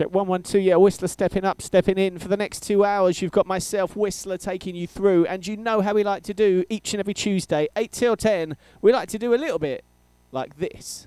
Check 112. Yeah, Whistler stepping up, stepping in. For the next two hours, you've got myself, Whistler, taking you through. And you know how we like to do each and every Tuesday, 8 till 10. We like to do a little bit like this.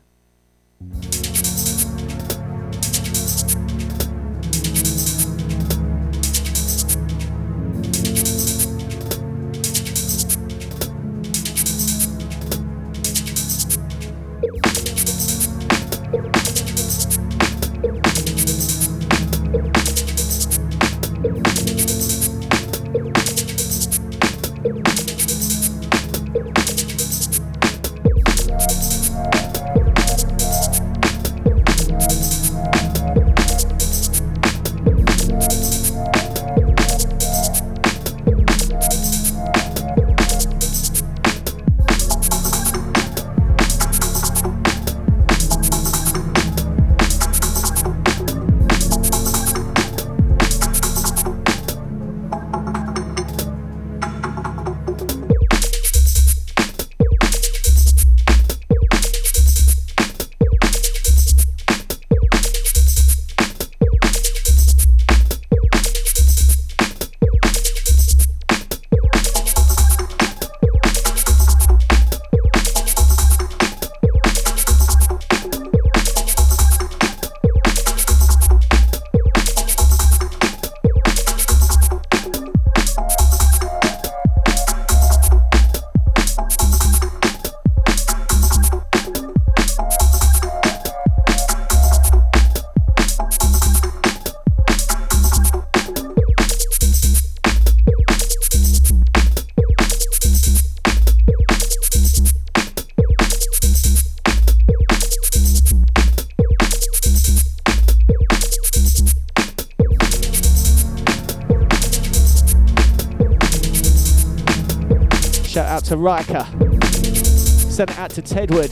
Riker. Send it out to Tedward.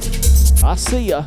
I see ya.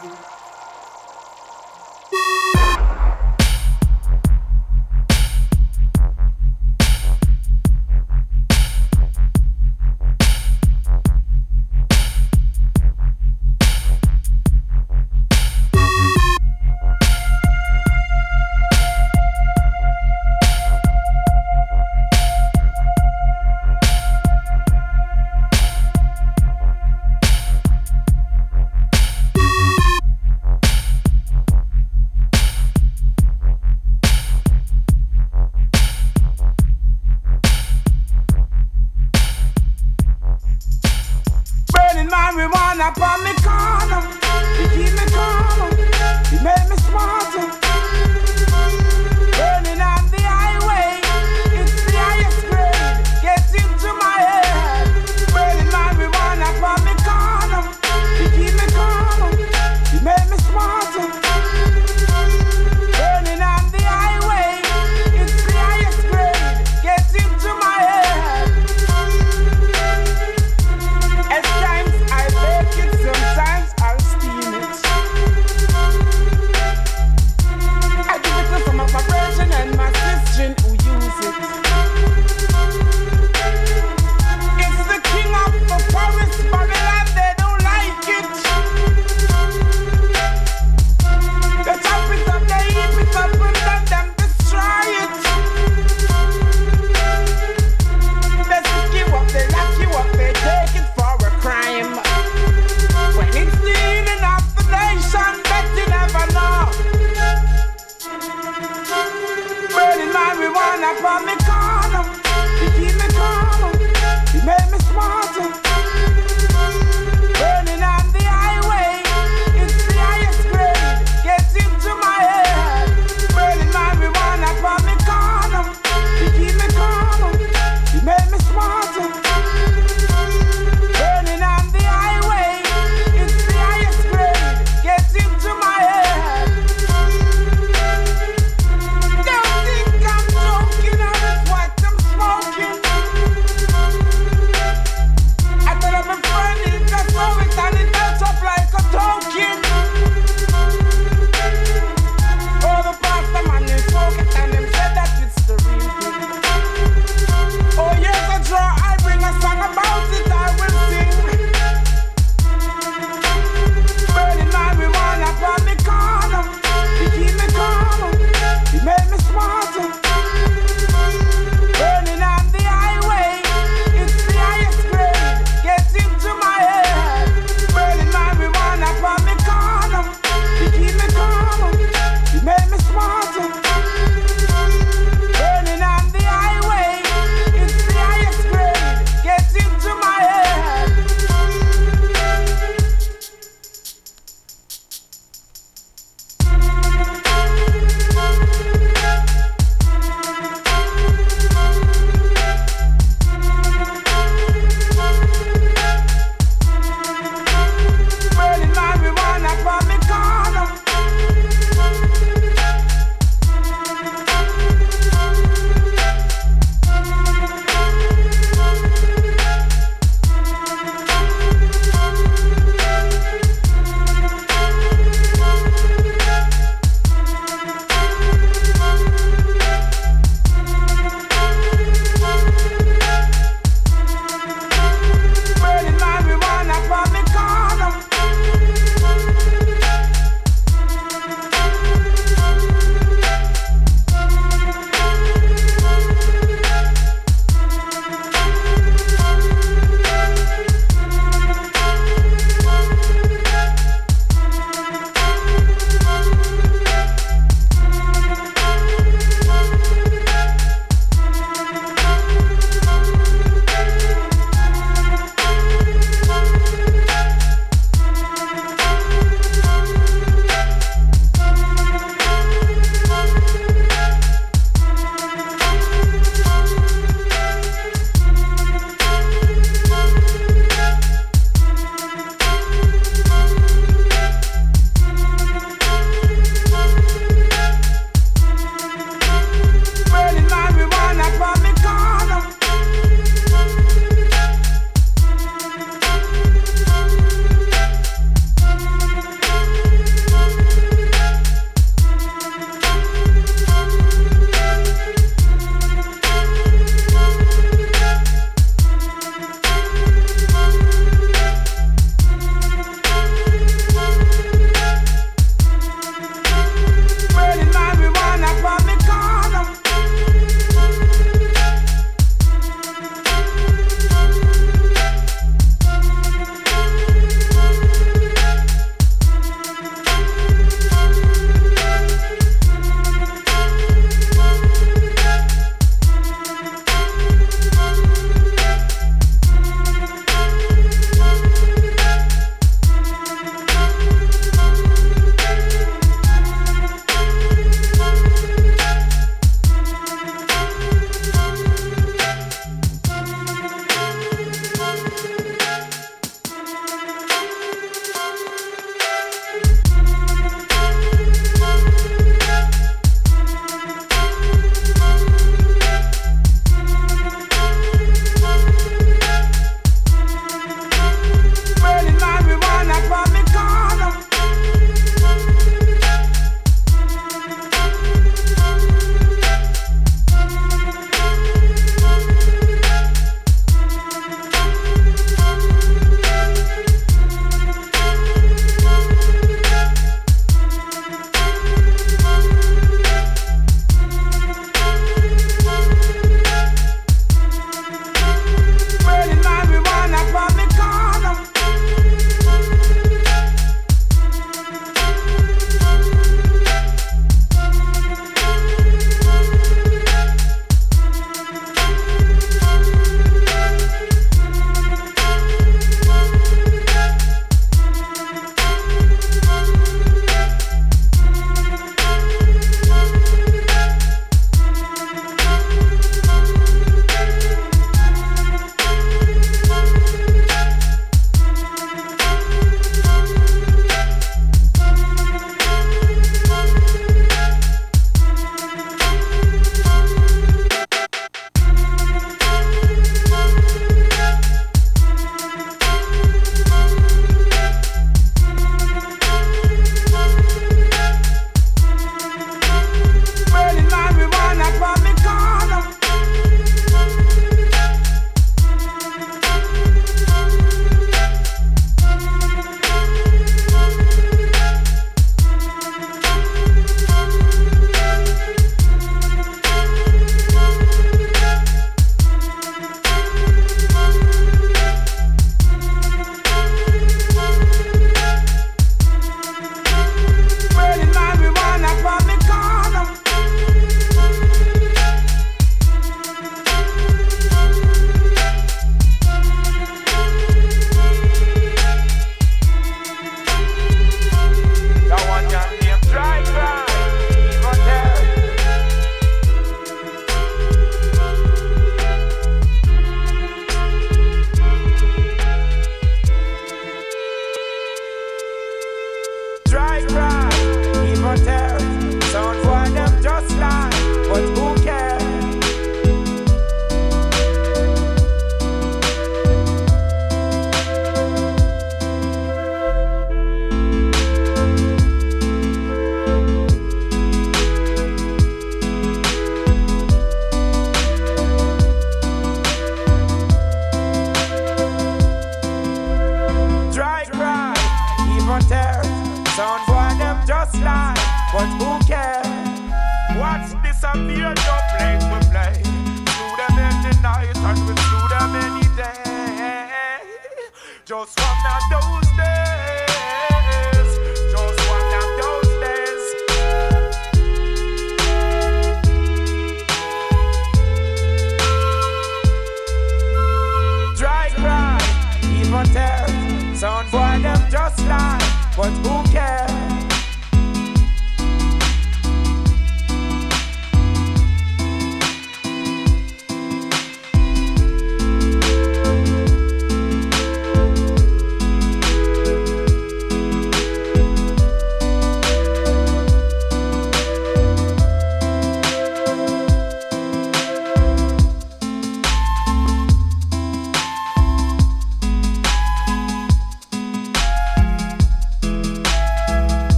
Burning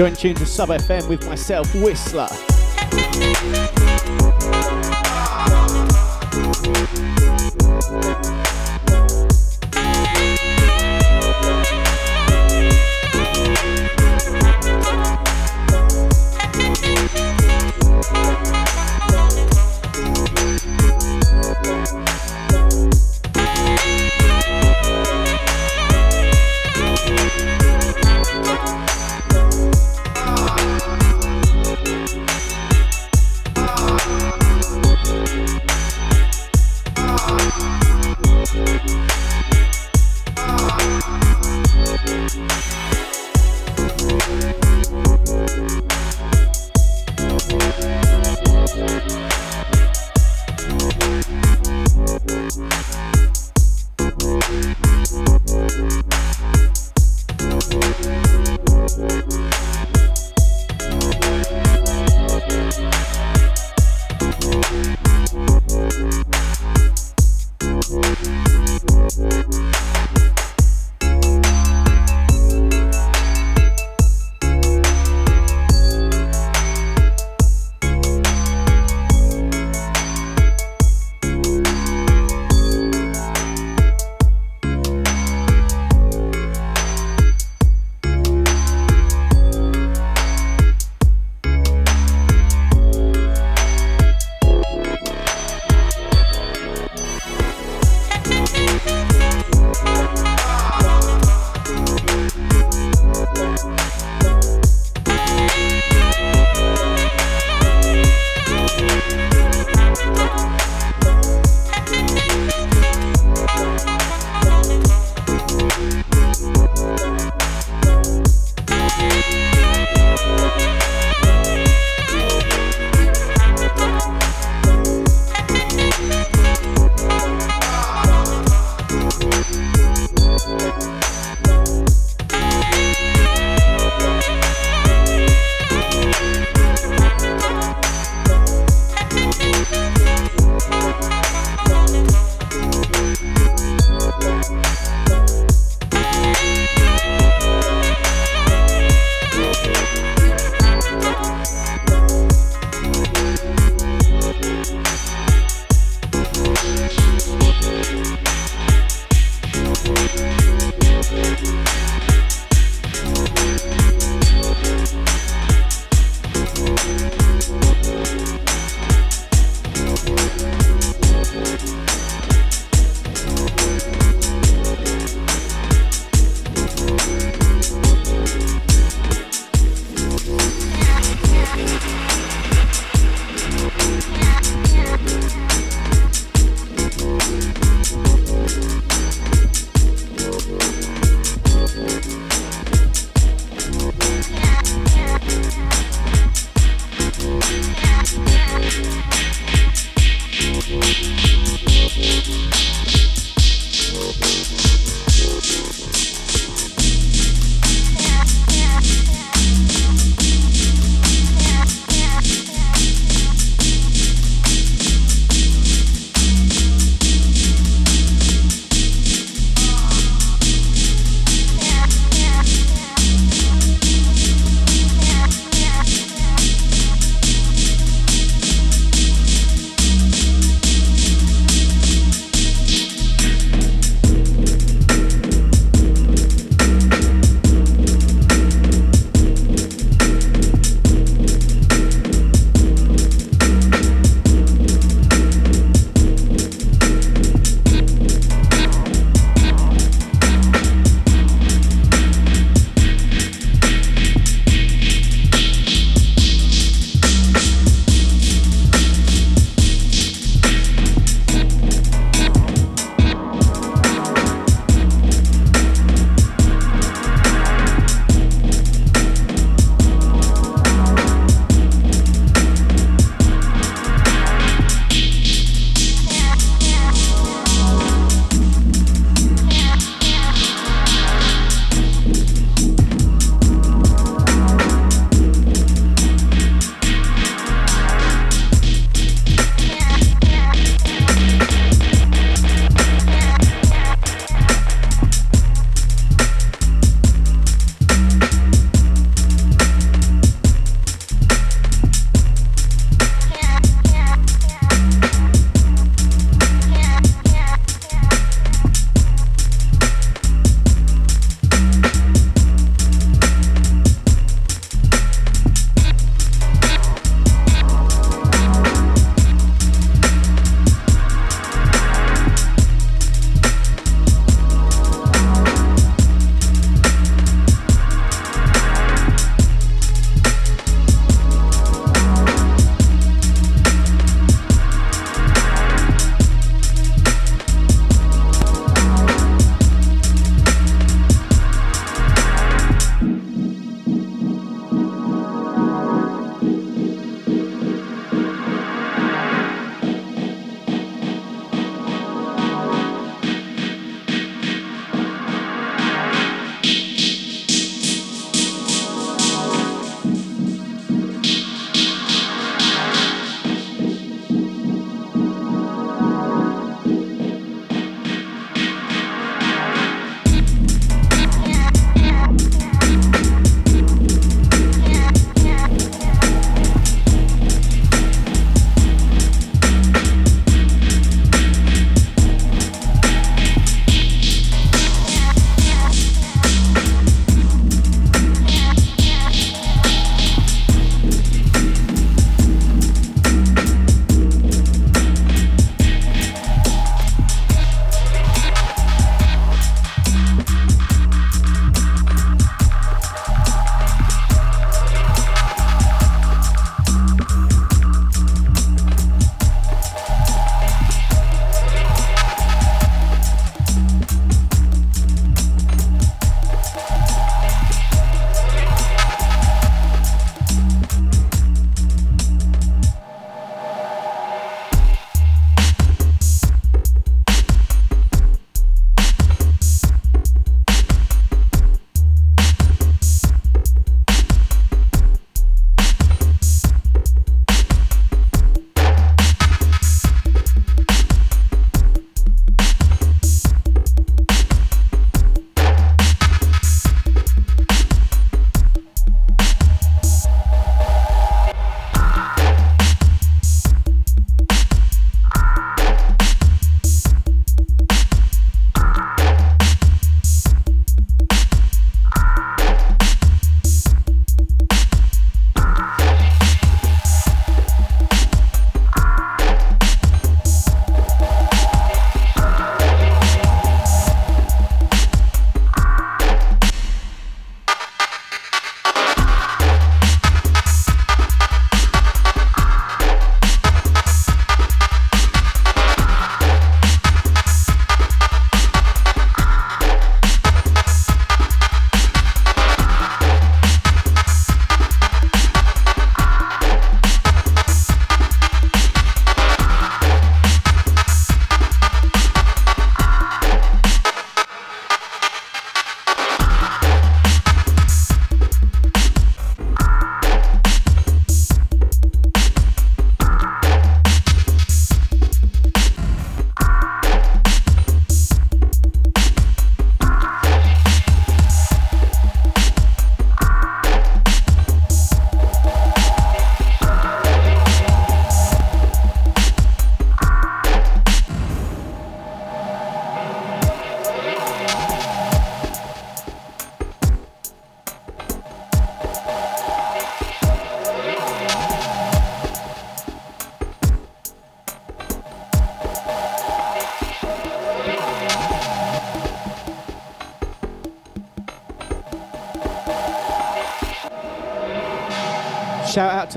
You're in tune to Sub FM with myself, Whistler.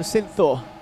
Shout out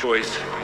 choice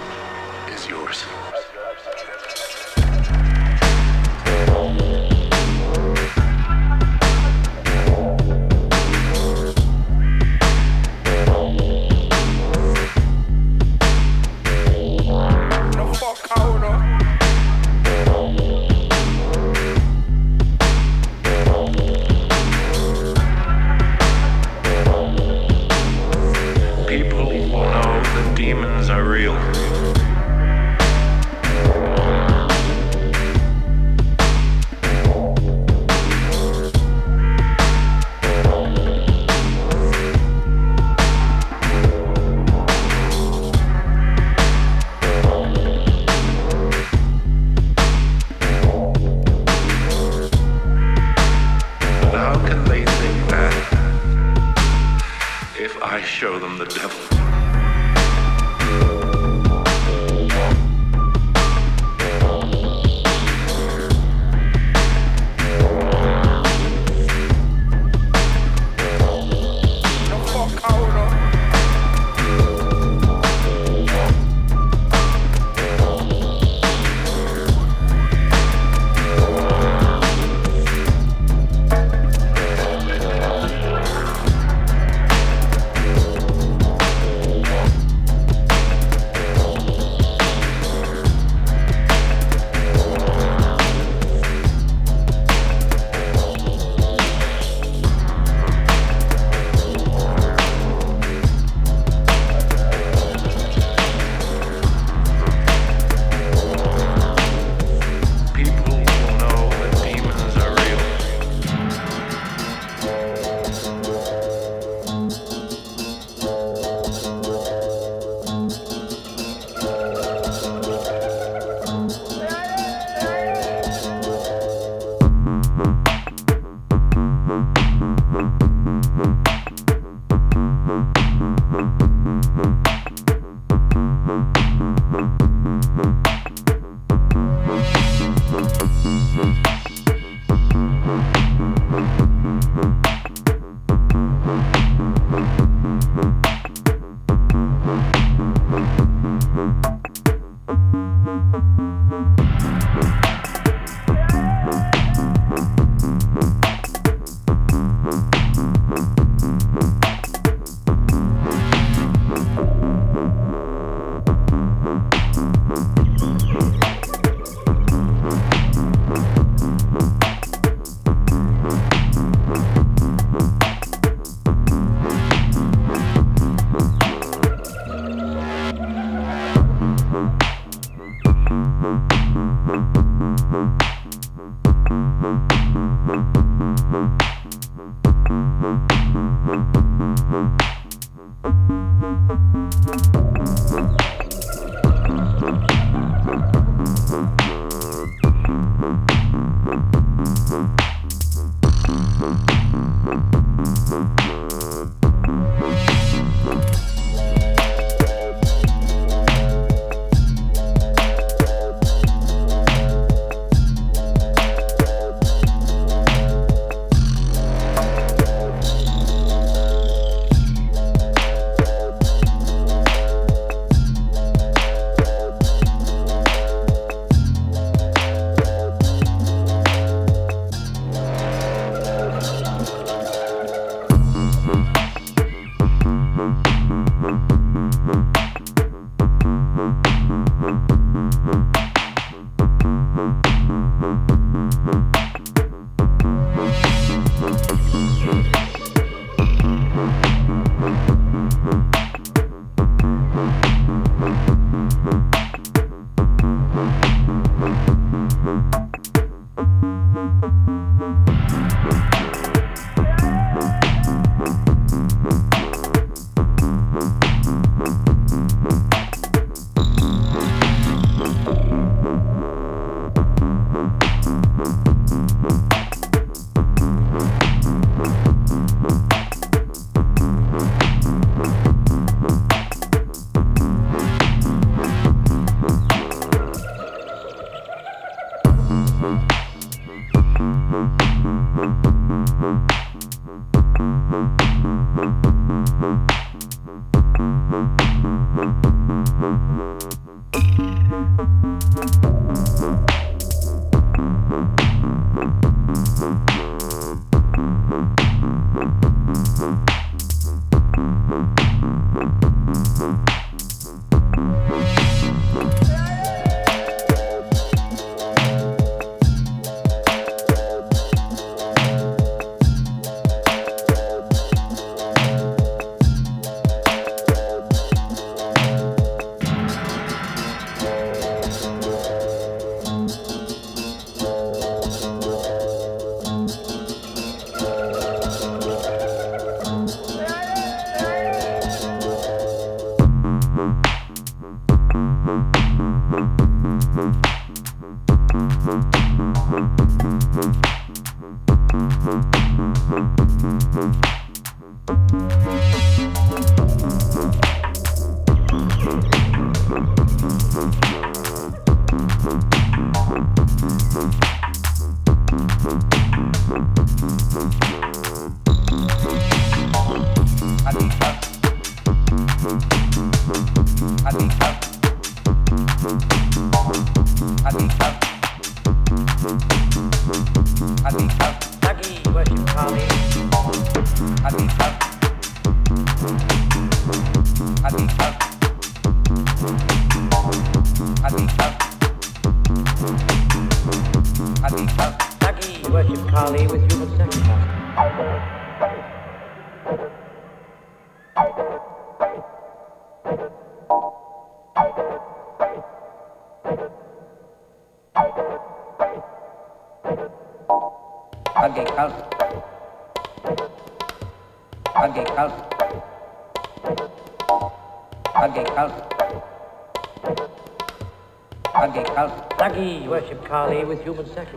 Kali with human sacrifice.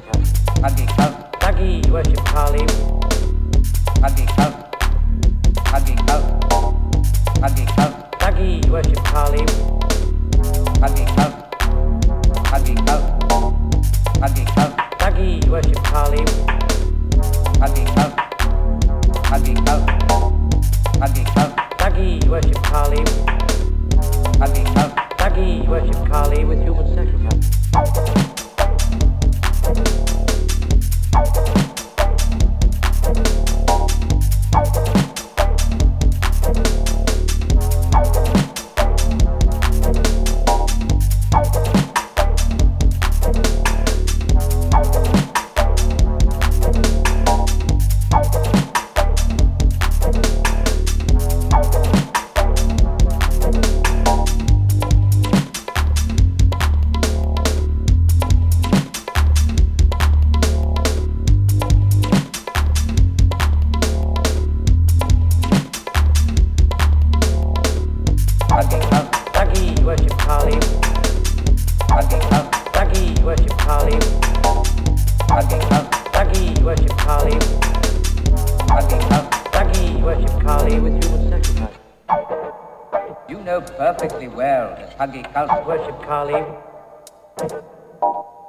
Kali.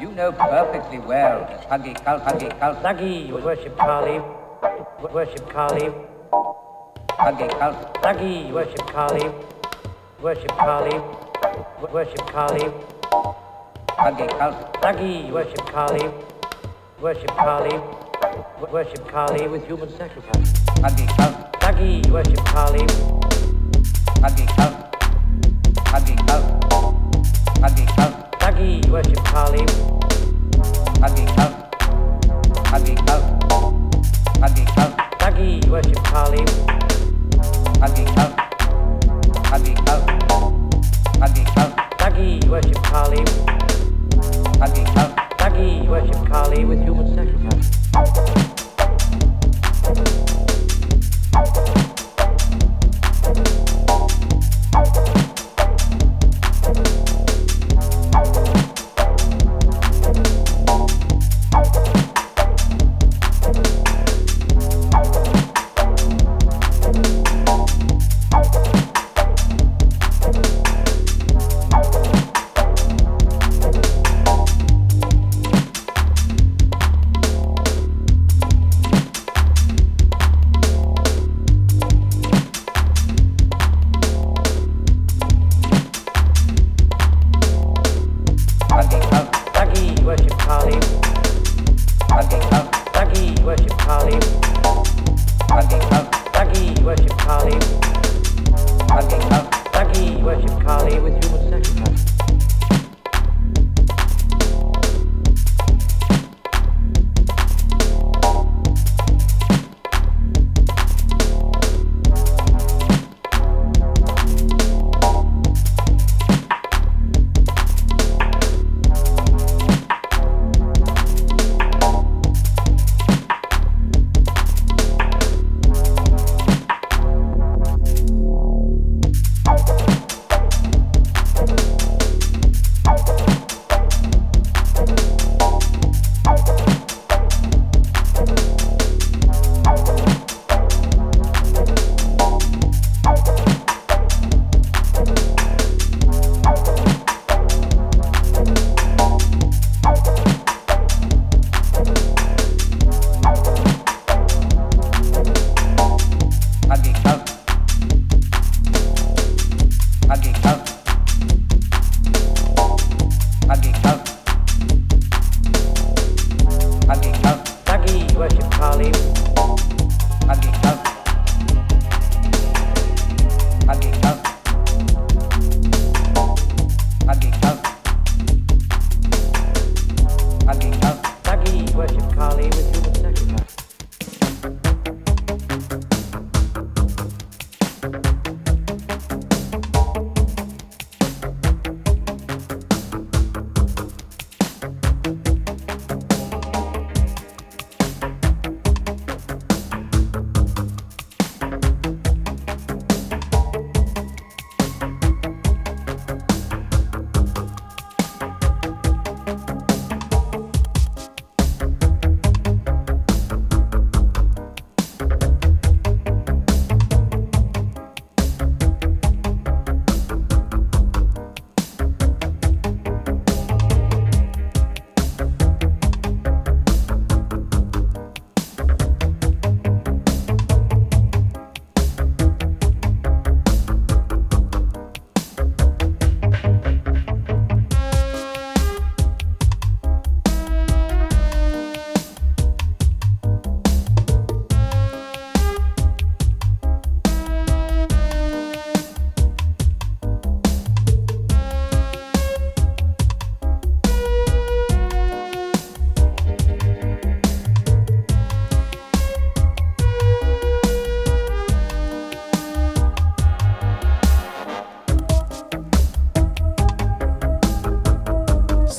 You know perfectly well that Huggy cult, Huggy cult, Huggy worship Kali. Worship Kali. Huggy cult, Huggy worship Kali. Worship Kali. Worship Kali. Huggy cult, Huggy worship Kali. Worship Kali. Worship Kali with human sacrifice. Huggy cult, Huggy worship Kali. Huggy cult.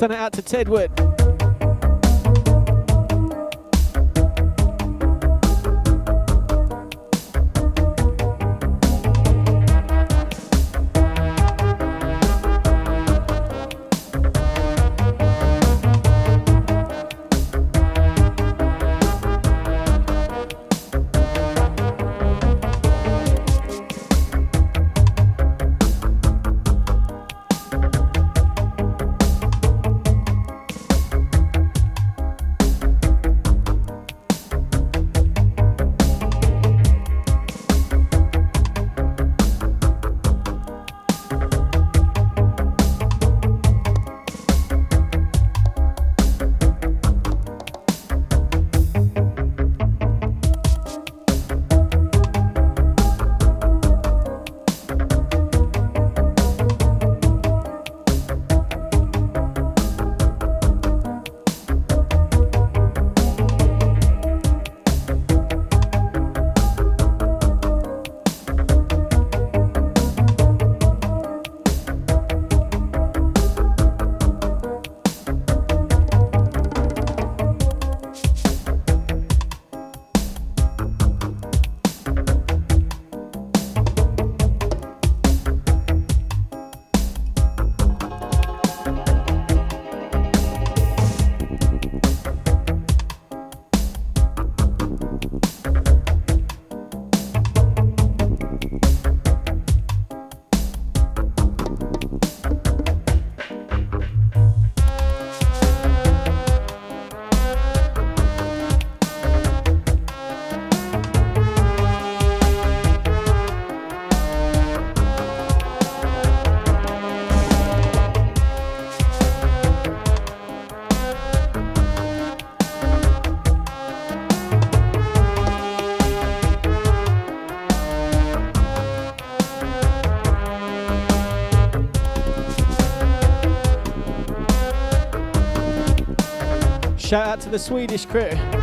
Send it out to Tedward. Shout out to the Swedish crew.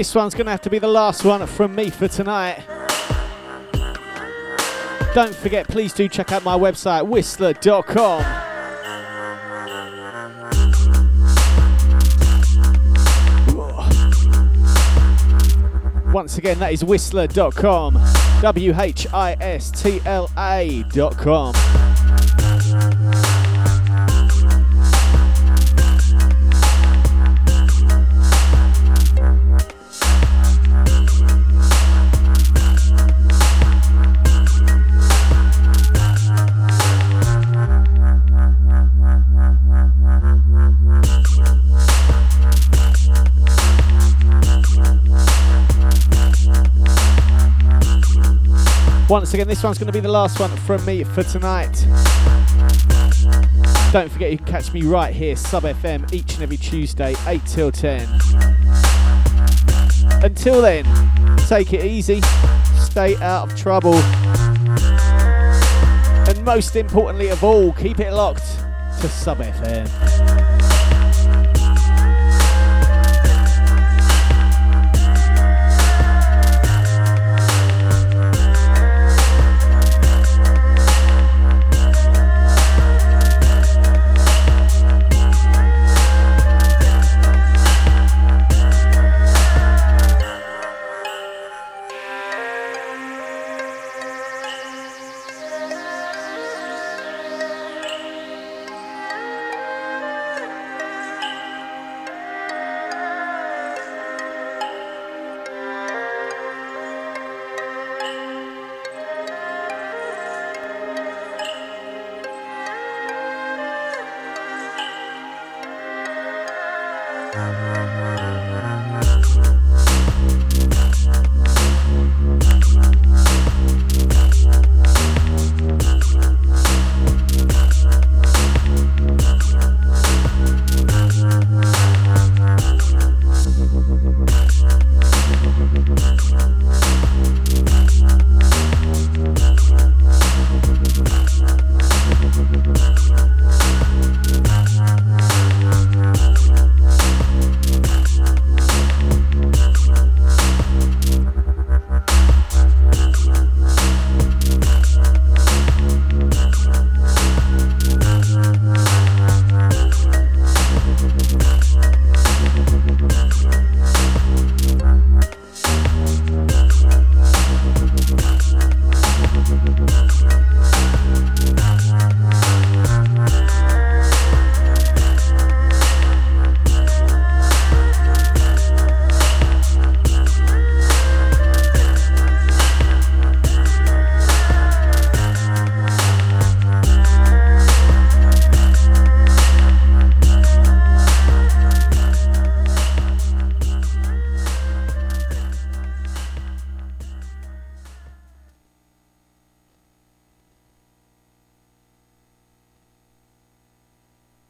This one's going to have to be the last one from me for tonight. Don't forget, please do check out my website, whistla.com. Once again, that is whistla.com. W H I S T L A.com. Once again, this one's going to be the last one from me for tonight. Don't forget, you can catch me right here, Sub FM, each and every Tuesday, 8 till 10. Until then, take it easy, stay out of trouble, and most importantly of all, keep it locked to Sub FM.